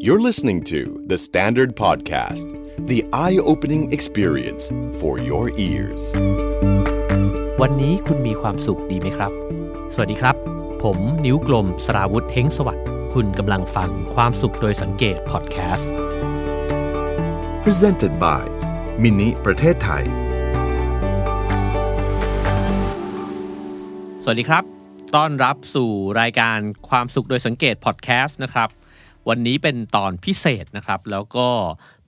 You're listening to The Standard Podcast, the eye opening experience for your ears. วันนี้คุณมีความสุขดีไหมครับ สวัสดีครับ ผมนิ้วกลมสราวุธเฮงสวัสดิ์คุณกำลังฟังความสุขโดยสังเกตพอดแคสต์ Presented by มินิประเทศไทย สวัสดีครับ ต้อนรับสู่รายการความสุขโดยสังเกตพอดแคสต์นะครับ วันนี้เป็นตอนพิเศษนะครับ แล้วก็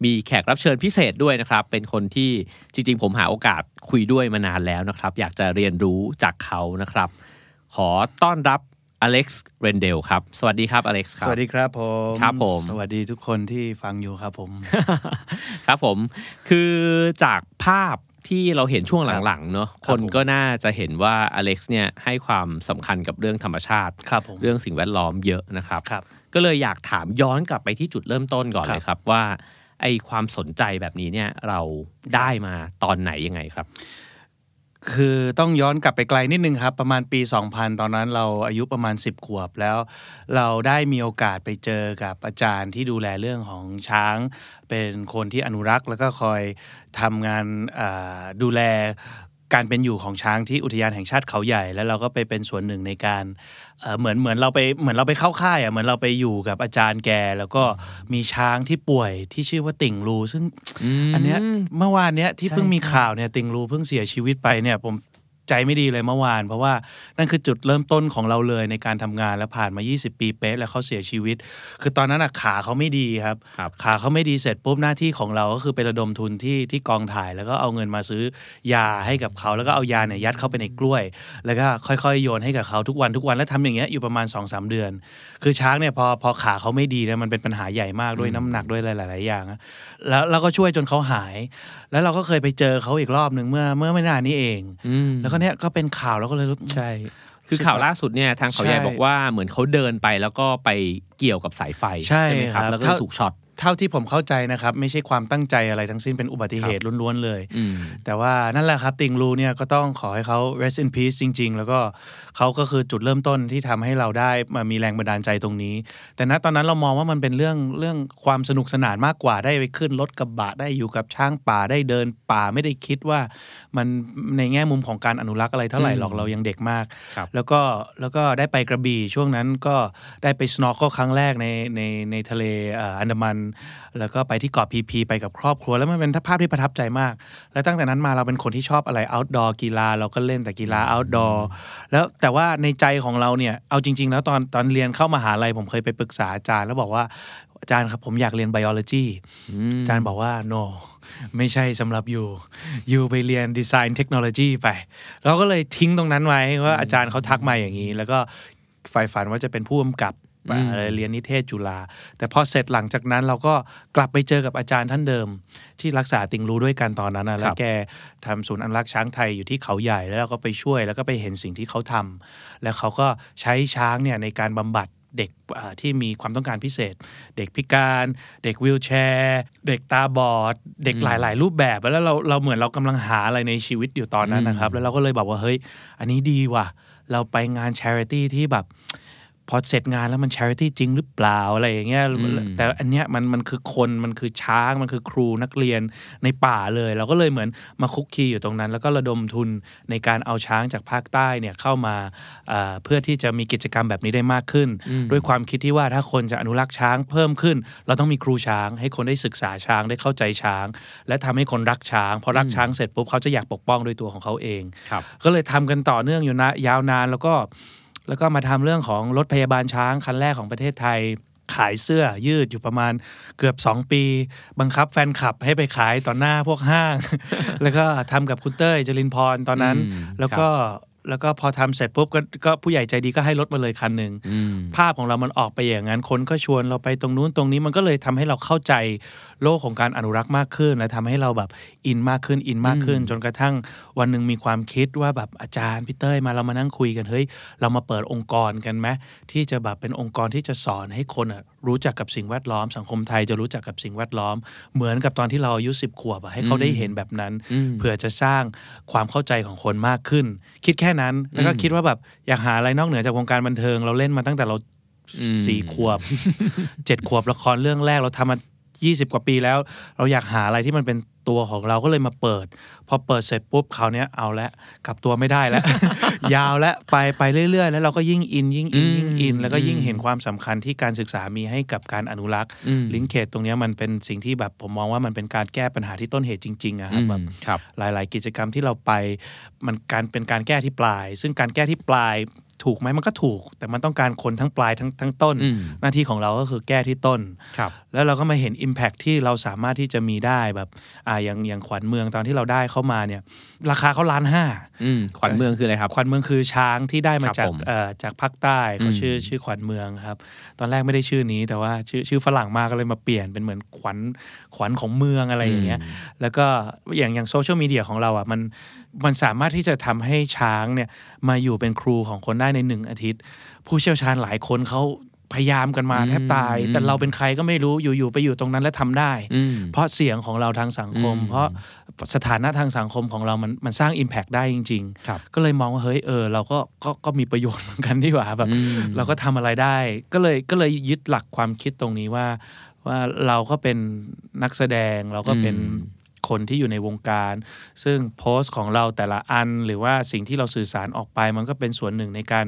มีแขกรับเชิญพิเศษด้วยนะครับ เป็นคนที่จริงๆ ผมหาโอกาสคุยด้วยมานานแล้วนะครับ อยากจะเรียนรู้จากเขานะครับ ขอต้อนรับอเล็กซ์เรนเดลครับ สวัสดีครับอเล็กซ์ครับ สวัสดีครับผมครับผม สวัสดีทุกคนที่ฟังอยู่ครับผม ครับผม คือจากภาพที่เราเห็นช่วงหลังๆเนอะคครับนก็น่าจะเห็นว่าอเล็กซ์เนี่ยให้ความสำคัญกับเรื่องธรรมชาติครับผมเรื่องสิ่งแวดล้อมเยอะนะครับครับ ก็เลยอยากถามย้อนกลับไปที่จุดเริ่มต้นก่อนครับเลยครับว่าไอความสนใจแบบนี้เนี่ยเราได้มาตอนไหนยังไงครับ คือต้องย้อนกลับไปไกลนิดนึงครับ ประมาณปี 2000 ตอนนั้นเราอายุประมาณ 10 ขวบแล้ว เราได้มีโอกาสไปเจอกับอาจารย์ที่ดูแลเรื่องของช้าง เป็นคนที่อนุรักษ์ แล้วก็คอยทำงานอ่าดูแล การเป็นอยู่ของช้างที่อุทยานแห่งชาติเขาใหญ่ แล้วเราก็ไปเป็นส่วนหนึ่งในการเอ่อเหมือนเหมือนเราไปเหมือนเราไปเข้าค่ายอะเหมือนเราไปอยู่กับอาจารย์แก แล้วก็มีช้างที่ป่วยที่ชื่อว่าติ่งรูซึ่งมอันเนี้ยเมื่อวานเนี้ยที่ใช่เพิ่งมีใช่ข่าวเนี่ยติงรูเพิ่งเสียชีวิตไปเนี่ยผม ใจไม่ดีเลยเมื่อวาน เพราะว่านั่นคือจุดเริ่มต้นของเราเลยในการทำงานแล้วผ่านมา 20 ปีเป๊ะแล้วเขาเสียชีวิต คือตอนนั้นอะขาเขาไม่ดีครับครับ ขาเขาไม่ดีเสร็จปุ๊บหน้าที่ของเราก็คือไประดมทุนที่ที่กองถ่าย แล้วก็เอาเงินมาซื้อยาให้กับเขาแล้วก็เอายาเนี่ยยัดเข้าไปในกล้วย แล้วก็ค่อยๆ โยนให้กับเขาทุกวันทุกวันแล้วทำอย่างเงี้ยอยู่ประมาณ2อสเดือน คือช้างเนี่ยพอพอขาเขาไม่ดีเนี่ยมันเป็นปัญหาใหญ่มากด้วยน้ำหนักด้วยหลาย ๆ อย่างอะแล้วเราก็ช่วยจนเขาหาย แล้วเราก็เคยไปเจอเขาอีกรอบหนึ่งเมื่อเมื่อไม่นานนี้เองอืมแล้วก็เนี่ยก็เป็นข่าวแล้วก็เลยรู้ใช่ คือข่าวล่าสุดเนี่ยทางเขาใหญ่ใช่บอกว่าเหมือนเขาเดินไปแล้วก็ไปเกี่ยวกับสายไฟใช่ไหมครับครับแล้วก็ถ้าถูกช็อต เท่าที่ผมเข้าใจนะครับ ไม่ใช่ความตั้งใจอะไรทั้งสิ้นเป็นอุบัติเหตุล้วนๆเลยอืมแต่ว่านั่นแหละครับติงรูเนี่ยก็ต้องขอให้เขา rest in peace จริง ๆ แล้วก็เขาก็คือจุดเริ่มต้นที่ทำให้เราได้มามีแรงบันดาลใจตรงนี้ แต่ณตอนนั้นเรามองว่ามันเป็นเรื่องเรื่องความสนุกสนานมากกว่าได้ไปขึ้นรถกระบะได้อยู่กับช้างป่าได้เดินป่าไม่ได้คิดว่ามันในแง่มุมของการอนุรักษ์อะไรเท่าไหร่หรอกอืมเรายังเด็กมากครับแล้วก็แล้วก็ได้ไปกระบี่ช่วงนั้นก็ได้ไป snorkel ครั้งแรกในในในทะเลเอ่ออันดามันแล้วก็ไปที่เกาะพีพีไปกับครอบครัว แล้วมันเป็นภาพที่ประทับใจมาก แล้วตั้งแต่นั้นมาเราเป็นคนที่ชอบอะไร outdoor กีฬาเราก็เล่นแต่กีฬา outdoor แล้วแต่ว่าในใจของเราเนี่ยเอาจริง ๆ แล้วตอนตอนเรียนเข้ามหาลัยผมเคยไปปรึกษาอาจารย์แล้วบอกว่าอาจารย์ครับผมอยากเรียน biology อาจารย์บอกว่า no ไม่ใช่สำหรับยูยูไปเรียนดีไซน์เทคโนโลยีไป เราก็เลยทิ้งตรงนั้นไว้ว่าอาจารย์เขาทักมาอย่างนี้ แล้วก็ใฝ่ฝันว่าจะเป็นผู้กำกับ อืมอะไรเรียนนิเทศจุฬาแต่พอเสร็จหลังจากนั้นเราก็กลับไปเจอกับอาจารย์ท่านเดิม ที่รักษาติงรู้ด้วยกันตอนนั้นนะแล้วแกทำศูนย์อนุรักษ์ช้างไทยอยู่ที่เขาใหญ่แล้วเราก็ไปช่วยแล้วก็ไปเห็นสิ่งที่เขาทำแล้วเขาก็ใช้ช้างเนี่ยในการบำบัดเด็กอ่าที่มีความต้องการพิเศษ เด็กพิการ เด็กวีลแชร์ เด็กตาบอด เด็กหลาย ๆ รูปแบบแล้วเราเราเหมือนเรากำลังหาอะไรในชีวิตอยู่ตอนนั้นนะครับ แล้วเราก็เลยบอกว่าเฮ้ย อันนี้ดีว่ะ เราไปงาน charity ที่แบบ พอเสร็จงานแล้วมัน charity จริงหรือเปล่าอะไรอย่างเงี้ยอืมแต่อันเนี้ยมันมันคือคนมันคือช้างมันคือครูนักเรียนในป่าเลย เราก็เลยเหมือนมาคุกคีอยู่ตรงนั้น แล้วก็ระดมทุนในการเอาช้างจากภาคใต้เนี่ยเข้ามาอ่าเพื่อที่จะมีกิจกรรมแบบนี้ได้มากขึ้นอืมด้วยความคิดที่ว่าถ้าคนจะอนุรักษ์ช้างเพิ่มขึ้น เราต้องมีครูช้าง ให้คนได้ศึกษาช้างได้เข้าใจช้าง และทำให้คนรักช้างพอรักช้างเสร็จปุ๊บเขาจะอยากปกป้องด้วยตัวของเขาเองครับก็เลยทำกันต่อเนื่องอยู่นะยาวนานแล้วก็ แล้วก็มาทำเรื่องของรถพยาบาลช้างคันแรกของประเทศไทย ขายเสื้อยืดอยู่ประมาณเกือบ 2 ปี บังคับแฟนคลับให้ไปขายต่อหน้าพวกห้าง แล้วก็ทำกับคุณเต้ยจรินพรตอนนั้นอืมแล้วก็ แล้วก็พอทำเสร็จปุ๊บก็ก็ผู้ใหญ่ใจดีก็ให้รถมาเลยคันหนึ่งอืมภาพของเรามันออกไปอย่างนั้นคนก็ชวนเราไปตรงนู้นตรงนี้มันก็เลยทำให้เราเข้าใจโลกของการอนุรักษ์มากขึ้น และทำให้เราแบบอินมากขึ้นอินมากขึ้นอืมจนกระทั่งวันหนึ่งมีความคิดว่าแบบอาจารย์พี่เต้ยมาเรามานั่งคุยกันเฮ้ยเรามาเปิดองค์กรกันไหมที่จะแบบเป็นองค์กรที่จะสอนให้คนอะรู้จักกับสิ่งแวดล้อม สังคมไทยจะรู้จักกับสิ่งแวดล้อม เหมือนกับตอนที่เราอายุสิบขวบอะให้เขาได้เห็นแบบนั้นอืมเพื่อจะสร้างความเข้าใจของคนมากขึ้น คิดแค่นั้น แล้วก็อืมคิดว่าแบบอยากหาอะไรนอกเหนือจากวงการบันเทิง เราเล่นมาตั้งแต่เราอืมสี่ขวบเจ็ดขวบละครเรื่องแรกเราทำมายี่สิบกว่าปีแล้ว เราอยากหาอะไรที่มันเป็นตัวของเราก็เลยมาเปิด พอเปิดเสร็จปุ๊บคราวเนี้ยเอาละกลับตัวไม่ได้แล้ว ยาวและไปไปเรื่อยๆ แล้วเราก็ยิ่งอินยิ่งอินยิ่งอิน แล้วก็ยิ่งเห็นความสำคัญที่การศึกษามีให้กับการอนุรักษ์อืมลิงเคจตรงเนี้ยมันเป็นสิ่งที่แบบผมมองว่ามันเป็นการแก้ปัญหาที่ต้นเหตุจริงๆอะครับแบบครับหลาย ๆ กิจกรรมที่เราไปมันการเป็นการแก้ที่ปลาย ซึ่งการแก้ที่ปลาย ถูกไหมมันก็ถูก แต่มันต้องการคนทั้งปลายทั้งทั้งต้นอืมหน้าที่ของเราก็คือแก้ที่ต้นครับแล้วเราก็มาเห็น Impact ที่เราสามารถที่จะมีได้แบบอ่าอย่างอย่างขวัญเมืองตอนที่เราได้เข้ามาเนี่ย ราคาเขาล้านห้าอืมขวัญเมืองคืออะไรครับ ขวัญเมืองคือช้างที่ได้มาครับจากผมเอ่อจากภาคใต้เขาอืมชื่อชื่อขวัญเมืองครับ ตอนแรกไม่ได้ชื่อนี้ แต่ว่าชื่อชื่อฝรั่งมาก็เลยมาเปลี่ยนเป็นเหมือนขวัญขวัญของเมืองอะไรอย่างเงี้ยแล้วก็อย่างอย่างโซเชียลมีเดียของเราอะมัน มันสามารถที่จะทำให้ช้างเนี่ยมาอยู่เป็นครูของคนได้ในหนึ่งอาทิตย์ ผู้เชี่ยวชาญหลายคนเขาพยายามกันมาอืมแทบตาย แต่เราเป็นใครก็ไม่รู้อยู่ๆไปอยู่ตรงนั้นแล้วทำได้อืมเพราะเสียงของเราทางสังคมอืมเพราะสถานะทางสังคมของเรามันมันสร้าง Impact ได้จริงครับๆก็เลยมองว่าเฮ้ยเออเราก็ก็ก็มีประโยชน์เหมือนกันดีกว่าแบบอืมเราก็ทำอะไรได้ ก็เลยก็เลยยึดหลักความคิดตรงนี้ว่า ว่าเราก็เป็นนักแสดงเราก็เป็นอืม คนที่อยู่ในวงการ ซึ่งโพสต์ของเราแต่ละอัน หรือว่าสิ่งที่เราสื่อสารออกไป มันก็เป็นส่วนหนึ่งในการ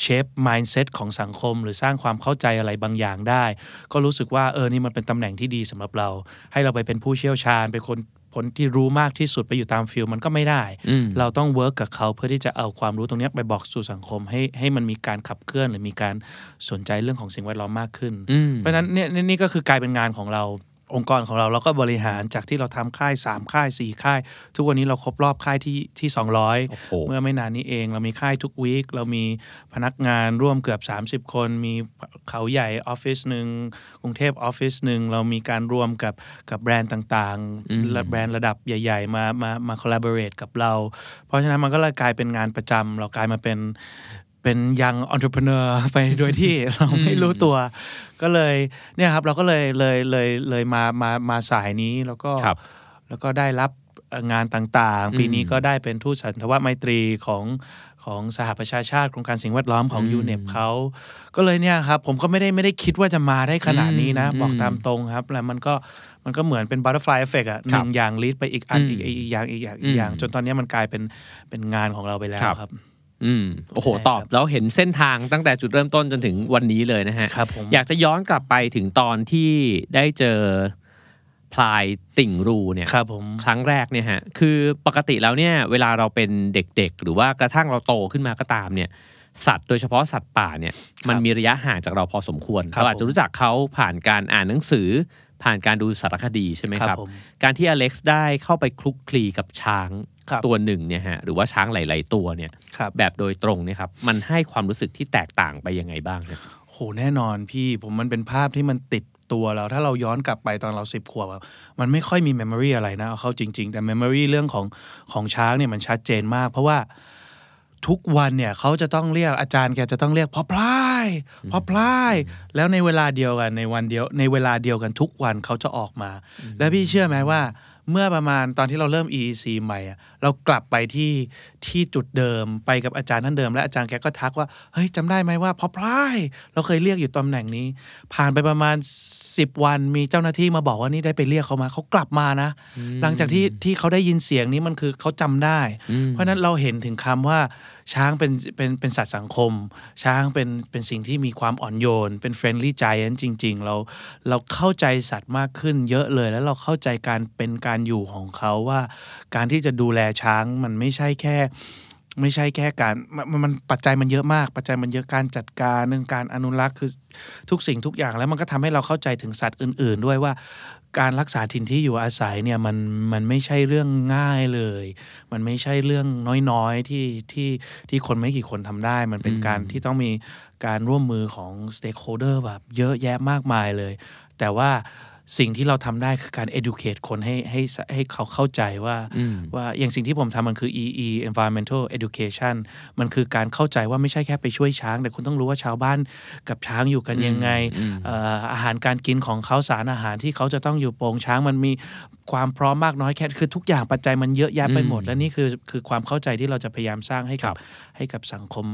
shape mindset ของสังคม หรือสร้างความเข้าใจอะไรบางอย่างได้ ก็รู้สึกว่าเออนี่มันเป็นตำแหน่งที่ดีสำหรับเรา ให้เราไปเป็นผู้เชี่ยวชาญเป็นคนคนที่รู้มากที่สุดไปอยู่ตาม field มันก็ไม่ได้อืมเราต้อง work กับเขาเพื่อที่จะเอาความรู้ตรงเนี้ยไปบอกสู่สังคมให้ให้มันมีการขับเคลื่อนหรือมีการสนใจเรื่องของสิ่งแวดล้อมมากขึ้นอืมเพราะฉะนั้นเนี่ยนี่นี่ก็คือกลายเป็นงานของเรา องค์กรของเราเราก็บริหารจากที่เราทำค่าย 3 ค่าย 4 ค่าย ทุกวันนี้เราครบรอบค่ายที่ที่โอ้โห200 เมื่อไม่นานนี้เอง เรามีค่ายทุกวีคเรามีพนักงานร่วมเกือบ 30 คน มีเขาใหญ่ออฟฟิศหนึ่งกรุงเทพออฟฟิศหนึ่งเรามีการร่วมกับกับแบรนด์ต่างอืมๆและแบรนด์ระดับใหญ่ๆ มามามา collaborate กับเรา เพราะฉะนั้นมันก็เลยกลายเป็นงานประจำเรากลายมาเป็น เป็นยังองค์ประกอบไปโดยที่เราไม่รู้ตัว ก็เลยเนี่ยครับเราก็เลยเลยเลยเลยมามามาสายนี้แล้วก็ครับแล้วก็ได้รับงานต่างอืมๆปีนี้ก็ได้เป็นทูตสันถวไมตรีของของสหประชาชาติโครงการสิ่งแวดล้อมของอืม UNEP เขาก็เลยเนี่ยครับ ผมก็ไม่ได้ไม่ได้คิดว่าจะมาได้ขนาดนี้นะอืมบอกตามตรงครับ แล้วมันก็มันก็เหมือนเป็น butterfly effect อะครับหนึ่งอย่าง lead ไปอีกอันอืมอีกอีกอย่างอีกอย่างอีกอย่างอืมจนตอนนี้มันกลายเป็นเป็นงานของเราไปแล้วครับครับ อืมโอ้โหใช่ครับตอบแล้วเห็นเส้นทางตั้งแต่จุดเริ่มต้นจนถึงวันนี้เลยนะฮะครับผมอยากจะย้อนกลับไปถึงตอนที่ได้เจอพลายติ่งรูเนี่ยครับผมครั้งแรกเนี่ยฮะคือปกติแล้วเนี่ยเวลาเราเป็นเด็กๆ หรือว่ากระทั่งเราโตขึ้นมาก็ตามเนี่ยสัตว์โดยเฉพาะสัตว์ป่าเนี่ยมันมีระยะห่างจากเราพอสมควรครับเราอาจจะรู้จักเขาผ่านการอ่านหนังสือ ผ่านการดูสารคดีใช่ไหมครับผมการที่อเล็กซ์ได้เข้าไปคลุกคลีกับช้างครับตัวหนึ่งเนี่ยฮะหรือว่าช้างหลาย ๆ ตัวเนี่ยครับแบบโดยตรงเนี่ยครับมันให้ความรู้สึกที่แตกต่างไปยังไงบ้างครับโหแน่นอนพี่ผมมันเป็นภาพที่มันติดตัวเราถ้าเราย้อนกลับไปตอนเราสิบขวบอะมันไม่ค่อยมี memory อะไรนะเอาเข้าจริง ๆ แต่ memory เรื่องของของช้างเนี่ยมันชัดเจนมาก เพราะว่า ทุกวันเนี่ยเขาจะต้องเรียกอาจารย์แกจะต้องเรียกพ่อพลายพ่อพลายแล้วในเวลาเดียวกันในวันเดียวในเวลาเดียวกันทุกวันเขาจะออกมา แล้วพี่เชื่อไหมว่า เมื่อประมาณตอนที่เราเริ่ม EEC ใหม่อะเรากลับไปที่ที่จุดเดิมไปกับอาจารย์ท่านเดิม และอาจารย์แกก็ทักว่าเฮ้ยจำได้ไหมว่าพ่อพลายเราเคยเรียกอยู่ตำแหน่งนี้ ผ่านไปประมาณ 10 วันมีเจ้าหน้าที่มาบอกว่านี่ได้ไปเรียกเขามาเขากลับมานะ หลังจากที่ที่เขาได้ยินเสียงนี้มันคือเขาจำได้อืมเพราะฉะนั้นเราเห็นถึงคำว่า ช้างเป็นเป็นเป็นสัตว์สังคม ช้างเป็นเป็นสิ่งที่มีความอ่อนโยน เป็น friendly giant จริง ๆ เราเราเข้าใจสัตว์มากขึ้นเยอะเลย แล้วเราเข้าใจการเป็นการอยู่ของเขาว่า การที่จะดูแลช้างมันไม่ใช่แค่ไม่ใช่แค่การมันมันมันปัจจัยมันเยอะมาก ปัจจัยมันเยอะการจัดการเรื่องการอนุรักษ์คือทุกสิ่งทุกอย่างแล้วมันก็ทำให้เราเข้าใจถึงสัตว์อื่น ๆ ด้วยว่า การรักษาถิ่นที่อยู่อาศัยเนี่ยมันมันไม่ใช่เรื่องง่ายเลย มันไม่ใช่เรื่องน้อยๆที่ที่ที่คนไม่กี่คนทำได้ มันเป็นอืมการที่ต้องมีการร่วมมือของ stakeholder แบบเยอะแยะมากมายเลย แต่ว่า สิ่งที่เราทำได้คือการ educate คนให้ให้ให้เขาเข้าใจว่าอืมว่าอย่างสิ่งที่ผมทำมันคือ EE environmental education มันคือการเข้าใจว่าไม่ใช่แค่ไปช่วยช้าง แต่คุณต้องรู้ว่าชาวบ้านกับช้างอยู่กันยังไงอืมเอ่ออาหารการกินของเขาสารอาหารที่เขาจะต้องอยู่โปงช้างมันมีความพร้อมมากน้อยแค่คือทุกอย่างปัจจัยมันเยอะแยะไปหมดอืมและนี่คือคือความเข้าใจที่เราจะพยายามสร้างให้ครักับบให้กับสังคม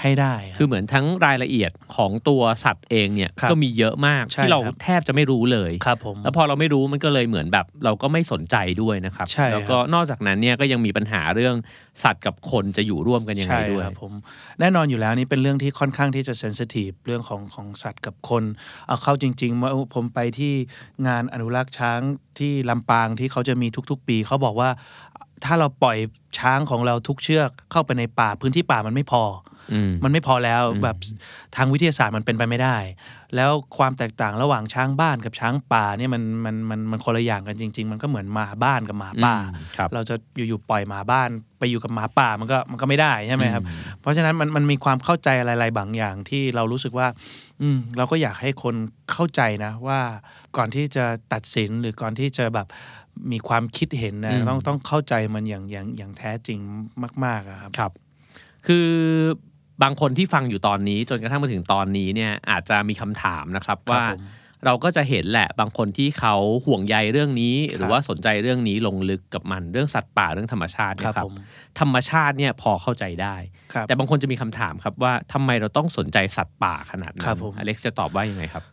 ให้ได้ครับคือเหมือนทั้งรายละเอียดของตัวสัตว์เองเนี่ยครับก็มีเยอะมากใช่ที่เราครับแทบจะไม่รู้เลยครับผมแล้วพอเราไม่รู้มันก็เลยเหมือนแบบเราก็ไม่สนใจด้วยนะครับใช่ครับแล้วก็นอกจากนั้นเนี่ยก็ยังมีปัญหาเรื่องสัตว์กับคนจะอยู่ร่วมกันยังไงใช่ด้วยครับผมแน่นอนอยู่แล้วนี่เป็นเรื่องที่ค่อนข้างที่จะเซนซิทีฟเรื่องของของสัตว์กับคนเอาเข้าจริงๆว่าผมไปที่งานอนุรักษ์ช้างที่ลำปางที่เขาจะมีทุก ๆ ปีเขาบอกว่า ถ้าเราปล่อยช้างของเราทุกเชือกเข้าไปในป่าพื้นที่ป่ามันไม่พออืมมันไม่พอแล้วอืมแบบทางวิทยาศาสตร์มันเป็นไปไม่ได้ แล้วความแตกต่างระหว่างช้างบ้านกับช้างป่าเนี่ยมันมันมันมันคนละอย่างกันจริง ๆ มันก็เหมือนหมาบ้านกับหมาป่าอืมครับเราจะอยู่ๆปล่อยหมาบ้าน ไปอยู่กับหมาป่ามันก็มันก็ไม่ได้ใช่ไหมครับ เพราะฉะนั้นมันมันมีความเข้าใจอะไรๆบางอย่างที่เรารู้สึกว่า อืมเราก็อยากให้คนเข้าใจนะว่าก่อนที่จะตัดสินหรือก่อนที่จะแบบ มีความคิดเห็นนะอืมต้องต้องเข้าใจมันอย่างอย่างอย่างแท้จริงมากๆอะครับครับ คือบางคนที่ฟังอยู่ตอนนี้ จนกระทั่งมาถึงตอนนี้เนี่ยอาจจะมีคำถามนะครับครับว่าผมเราก็จะเห็นแหละบางคนที่เขาห่วงใยเรื่องนี้ หรือครับว่าสนใจเรื่องนี้ลงลึกกับมันเรื่องสัตว์ป่าเรื่องธรรมชาติคเนรัยบครับผมธรรมชาติเนี่ยพอเข้าใจได้ครับแต่บางคนจะมีคำถามครับว่าทำไมเราต้องสนใจสัตว์ป่าขนาดนั้ครันบผมอเล็กซ์จะตอบว่ายังไงครับ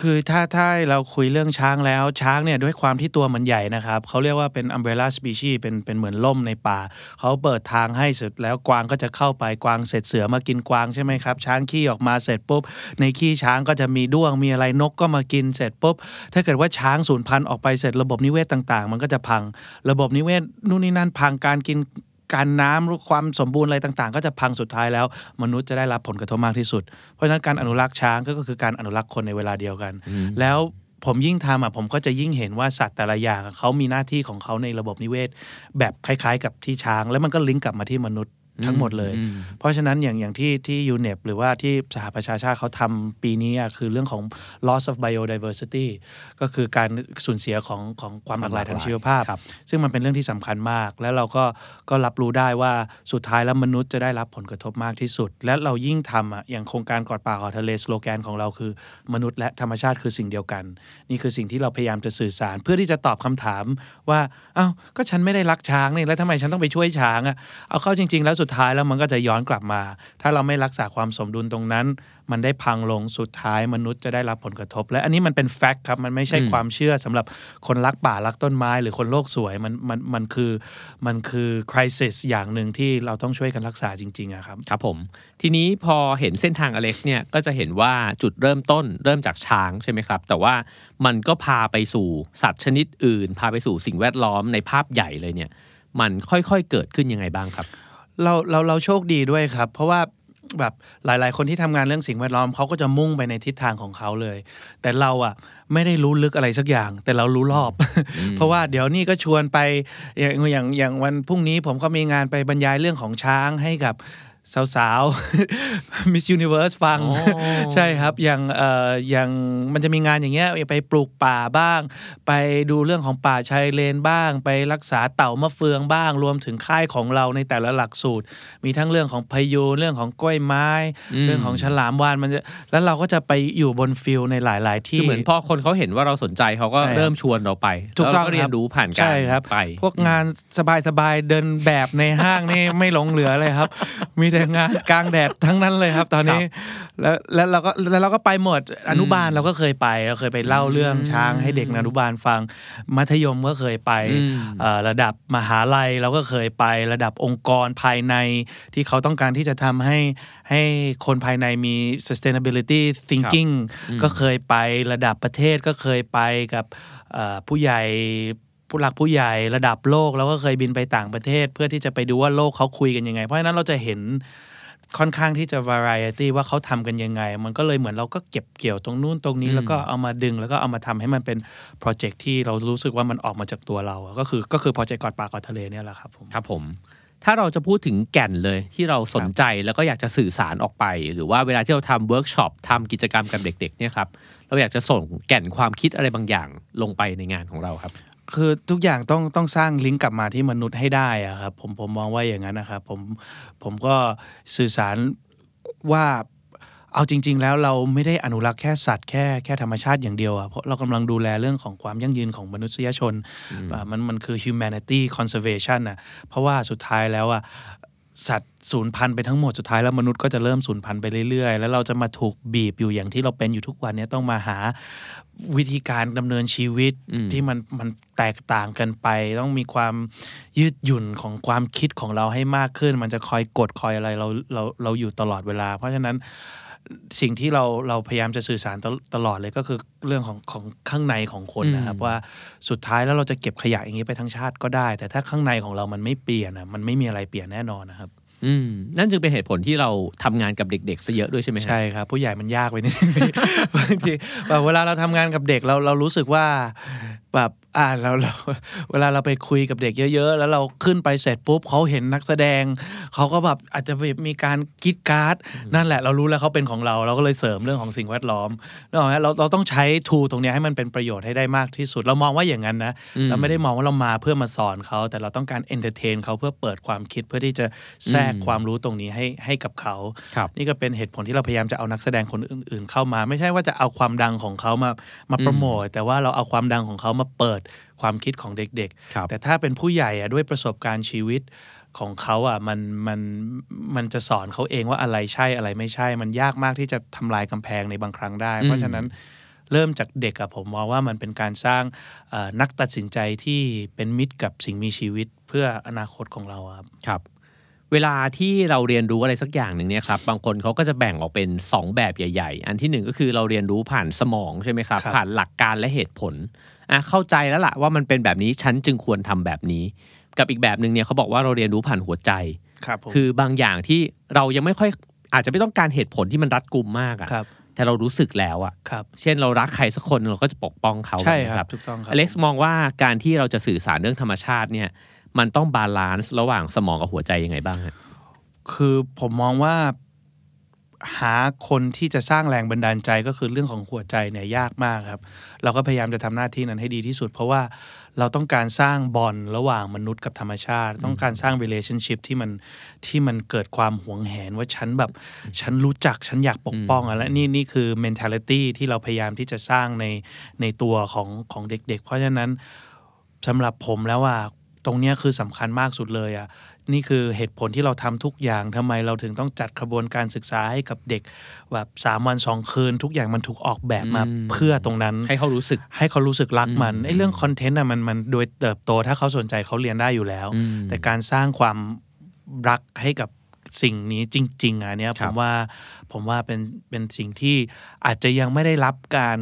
คือถ้าถ้าเราคุยเรื่องช้างแล้วช้างเนี่ยด้วยความที่ตัวมันใหญ่นะครับเขาเรียกว่าเป็น umbrella species เป็นเป็นเหมือนล่มในป่าเขาเปิดทางให้เสร็จแล้วกวางก็จะเข้าไปกวางเสร็จเสือมากินกวางใช่ไหมครับ ช้างขี้ออกมาเสร็จปุ๊บ ในขี้ช้างก็จะมีด้วงมีอะไรนกก็มากินเสร็จปุ๊บ ถ้าเกิดว่าช้างสูญพันธุ์ออกไปเสร็จระบบนิเวศต่าง ๆ มันก็จะพัง ระบบนิเวศนู่นนี่นั่นพังการกิน การน้ำความสมบูรณ์อะไรต่างๆ ก็จะพังสุดท้ายแล้ว มนุษย์จะได้รับผลกระทบมากที่สุด เพราะฉะนั้นการอนุรักษ์ช้างก็คือการอนุรักษ์คนในเวลาเดียวกัน แล้วผมยิ่งทำอะผมก็จะยิ่งเห็นว่าสัตว์แต่ละอย่างอะเขามีหน้าที่ของเขาในระบบนิเวศ แบบคล้าย ๆ กับที่ช้าง แล้วมันก็ลิงก์กลับมาที่มนุษย์ ทั้งหมดเลยอืมเพราะฉะนั้นอย่างอย่างที่ที่ยูเนปหรือว่าที่สหประชาชาติเขาทำปีนี้อะคือเรื่องของ loss of biodiversity ก็คือการสูญเสียของของความหลากหลายทางชีวภาพครับซึ่งมันเป็นเรื่องที่สำคัญมาก แล้วเราก็ก็รับรู้ได้ว่าสุดท้ายแล้วมนุษย์จะได้รับผลกระทบมากที่สุด และเรายิ่งทำอะอย่างโครงการกอดป่ากอดทะเลสโลแกนของเราคือ มนุษย์และธรรมชาติคือสิ่งเดียวกัน นี่คือสิ่งที่เราพยายามจะสื่อสาร เพื่อที่จะตอบคำถามว่าเอ้าก็ฉันไม่ได้รักช้างนี่แล้วทำไมฉันต้องไปช่วยช้างอะเอาเข้าจริง ๆ แล้วสุดท้ายแล้วมันก็จะย้อนกลับมา ถ้าเราไม่รักษาความสมดุลตรงนั้น มันได้พังลงสุดท้ายมนุษย์จะได้รับผลกระทบ และอันนี้มันเป็นแฟกต์ครับมันไม่ใช่ความเชื่อสำหรับคนรักป่ารักต้นไม้ หรือคนโลกสวยมันมันมันคือมันคือคริสิสอย่างหนึ่งที่เราต้องช่วยกันรักษาจริงๆอะครับครับผมทีนี้พอเห็นเส้นทางอเล็กซ์เนี่ยก็จะเห็นว่าจุดเริ่มต้นเริ่มจากช้างใช่ไหมครับ แต่ว่ามันก็พาไปสู่สัตว์ชนิดอื่น พาไปสู่สิ่งแวดล้อมในภาพใหญ่เลยเนี่ยมันค่อยๆเกิดขึ้นยังไงบ้างครับ เราเราเราโชคดีด้วยครับ เพราะว่าแบบหลาย ๆ คนที่ทำงานเรื่องสิ่งแวดล้อมเขาก็จะมุ่งไปในทิศทางของเขาเลย แต่เราอะไม่ได้รู้ลึกอะไรสักอย่าง แต่เรารู้รอบ เพราะว่าเดี๋ยวนี้ก็ชวนไปอย่างอย่างอย่างวันพรุ่งนี้ผมก็มีงานไปบรรยายเรื่องของช้างให้กับ สาวๆ Miss Universe ฟังอ๋อใช่ครับอย่างเอ่ออย่างมันจะมีงานอย่างเงี้ยไปปลูกป่าบ้าง ไปดูเรื่องของป่าชายเลนบ้าง ไปรักษาเต่ามะเฟืองบ้าง รวมถึงค่ายของเราในแต่ละหลักสูตร มีทั้งเรื่องของพายุเรื่องของกล้วยไม้อืมเรื่องของฉลามวานมันจะแล้วเราก็จะไปอยู่บนฟิลในหลาย ๆ ที่คือเหมือนพอคนเขาเห็นว่าเราสนใจเขาก็ใช่ครับเริ่มชวนเราไปถูกต้องแล้วเราเรียนรู้ผ่านการใช่ครับไปพวกงานสบายๆเดินแบบในห้างนี่ไม่หลงเหลือเลยครับมีแต่งานกลางแดดทั้งนั้นเลยครับ ตอนนี้ แล้วแล้วเราก็แล้วเราก็ไปหมดอนุบาลเราก็เคยไปเราเคยไปเล่าเรื่องช้างให้เด็กอนุบาลฟัง มัธยมก็เคยไปอืมเอ่อระดับมหาลัยเราก็เคยไประดับองค์กรภายในที่เขาต้องการที่จะทำให้ให้คนภายในมี sustainability thinking ก็เคยไประดับประเทศก็เคยไปกับเอ่อผู้ใหญ่ ผู้หลักผู้ใหญ่ระดับโลกเราก็เคยบินไปต่างประเทศ เพื่อที่จะไปดูว่าโลกเขาคุยกันยังไง เพราะฉะนั้นเราจะเห็นค่อนข้างที่จะ variety ว่าเขาทำกันยังไง มันก็เลยเหมือนเราก็เก็บเกี่ยวตรงนู้นตรงนี้ แล้วก็เอามาดึง แล้วก็เอามาทำให้มันเป็นโปรเจกต์ที่เรารู้สึกว่ามันออกมาจากตัวเราอะก็คือก็คือโปรเจกต์กอดปากกอดทะเลเนี่ยแหละครับผมครับผมถ้าเราจะพูดถึงแก่นเลยที่เราสนใจแล้วก็อยากจะสื่อสารออกไป หรือว่าเวลาที่เราทำเวิร์กช็อปทำกิจกรรมกับเด็กๆเนี่ยครับเราอยากจะส่งแก่นความคิดอะไรบางอย่างลงไปในงานของเราครับ คือทุกอย่างต้องต้องสร้างลิงก์กลับมาที่มนุษย์ให้ได้อะครับผมผมมองว่าอย่างนั้นนะครับผมผมก็สื่อสารว่าเอาจริง ๆ แล้วเราไม่ได้อนุรักษ์แค่สัตว์แค่แค่ธรรมชาติอย่างเดียวอะเพราะเรากำลังดูแลเรื่องของความยั่งยืนของมนุษยชนอ่ามันมันคือ humanity conservation อะเพราะว่าสุดท้ายแล้วอะ สัตว์สูญพันธุ์ไปทั้งหมดสุดท้ายแล้วมนุษย์ก็จะเริ่มสูญพันธุ์ไปเรื่อยๆ แล้วเราจะมาถูกบีบอยู่อย่างที่เราเป็นอยู่ทุกวันเนี้ต้องมาหาวิธีการดำเนินชีวิตอืมที่มันมันแตกต่างกันไป ต้องมีความยืดหยุ่นของความคิดของเราให้มากขึ้น มันจะคอยกดคอยอะไรเราเราเราอยู่ตลอดเวลา เพราะฉะนั้น สิ่งที่เราเราพยายามจะสื่อสารตลตลอดเลยก็คือเรื่องของของข้างในของคนนะครับอืมว่าสุดท้ายแล้วเราจะเก็บขยะอย่างนี้ไปทั้งชาติก็ได้ แต่ถ้าข้างในของเรามันไม่เปลี่ยนอะมันไม่มีอะไรเปลี่ยนแน่นอนนะครับอืมนั่นจึงเป็นเหตุผลที่เราทำงานกับเด็กๆซะเยอะด้วยใช่ไหมฮะใช่ครับ ผู้ใหญ่มันยากไปนิดนึงบางทีแบบเวลาเราทำงานกับเด็กเราเรารู้สึกว่า แบบอ่าเราเราเวลาเราไปคุยกับเด็กเยอะ ๆ แล้วเราขึ้นไปเสร็จปุ๊บเขาเห็นนักแสดงเขาก็แบบอาจจะแบบมีการกรีดการ์ดนั่นแหละเรารู้แล้วเขาเป็นของเรา เราก็เลยเสริมเรื่องของสิ่งแวดล้อมนึกออกไหมเราเราต้องใช้ tool ตรงเนี้ยให้มันเป็นประโยชน์ให้ได้มากที่สุด เรามองว่าอย่างนั้นนะอืมเราไม่ได้มองว่าเรามาเพื่อมาสอนเขาแต่เราต้องการ entertain เขาเพื่อเปิดความคิดเพื่อที่จะแทรกอืมความรู้ตรงนี้ให้ให้กับเขาครับนี่ก็เป็นเหตุผลที่เราพยายามจะเอานักแสดงคนอื่น ๆ เข้ามา ไม่ใช่ว่าจะเอาความดังของเขามามาโปรโมทแต่ว่าเราเอาความดังของเขามาเปิดความคิดของเด็กครับๆแต่ถ้าเป็นผู้ใหญ่อะด้วยประสบการณ์ชีวิตของเขาอะมันมันมันจะสอนเขาเองว่าอะไรใช่อะไรไม่ใช่ มันยากมากที่จะทำลายกำแพงในบางครั้งได้ เพราะฉะนั้นเริ่มจากเด็กอะผมมองว่ามันเป็นการสร้างเอ่อนักตัดสินใจที่เป็นมิตรกับสิ่งมีชีวิตเพื่ออนาคตของเราอะครับครับ เวลาที่เราเรียนรู้อะไรสักอย่างหนึ่งเนี่ยครับบางคนเขาก็จะแบ่งออกเป็น 2 แบบใหญ่ ๆ อันที่หนึ่งก็คือเราเรียนรู้ผ่านสมองใช่ไหมครับครับผ่านหลักการและเหตุผล อะเข้าใจแล้วล่ะว่ามันเป็นแบบนี้ฉันจึงควรทำแบบนี้ กับอีกแบบหนึ่งเนี่ยเขาบอกว่าเราเรียนรู้ผ่านหัวใจครับผมคือบางอย่างที่เรายังไม่ค่อยอาจจะไม่ต้องการเหตุผลที่มันรัดกุมมากอะครับแต่เรารู้สึกแล้วอะครับเช่นเรารักใครสักคนเราก็จะปกป้องเขาใช่นะครับถูกต้องครับอเล็กซ์มองว่าการที่เราจะสื่อสารเรื่องธรรมชาติเนี่ยมันต้อง balance ระหว่างสมองกับหัวใจยังไงบ้างฮะคือผมมองว่า หาคนที่จะสร้างแรงบันดาลใจก็คือเรื่องของหัวใจเนี่ยยากมากครับ เราก็พยายามจะทำหน้าที่นั้นให้ดีที่สุด เพราะว่าเราต้องการสร้างบอลระหว่างมนุษย์กับธรรมชาติ ต้องการสร้าง relationship ที่มันที่มันเกิดความหวงแหนว่าฉันแบบ ฉันรู้จักฉันอยากปกป้องอะและนี่นี่คือ mentality ที่เราพยายามที่จะสร้างในในตัวของของเด็ก ๆ เพราะฉะนั้นสำหรับผมแล้วว่าตรงเนี้ยคือสำคัญมากสุดเลยอะ นี่คือเหตุผลที่เราทำทุกอย่างทำไมเราถึงต้องจัดกระบวนการศึกษาให้กับเด็กแบบสามวันสองคืน ทุกอย่างมันถูกออกแบบมาอืมเพื่อตรงนั้น ให้เขารู้สึกให้เขารู้สึกรักมันอืมไอ้เรื่องคอนเทนต์อะมันมันโดยเติบโตถ้าเขาสนใจเขาเรียนได้อยู่แล้วอืมแต่การสร้างความรักให้กับสิ่งนี้จริง ๆอะเนี้ยคผรับมว่าผมว่าเป็นเป็นสิ่งที่อาจจะยังไม่ได้รับการ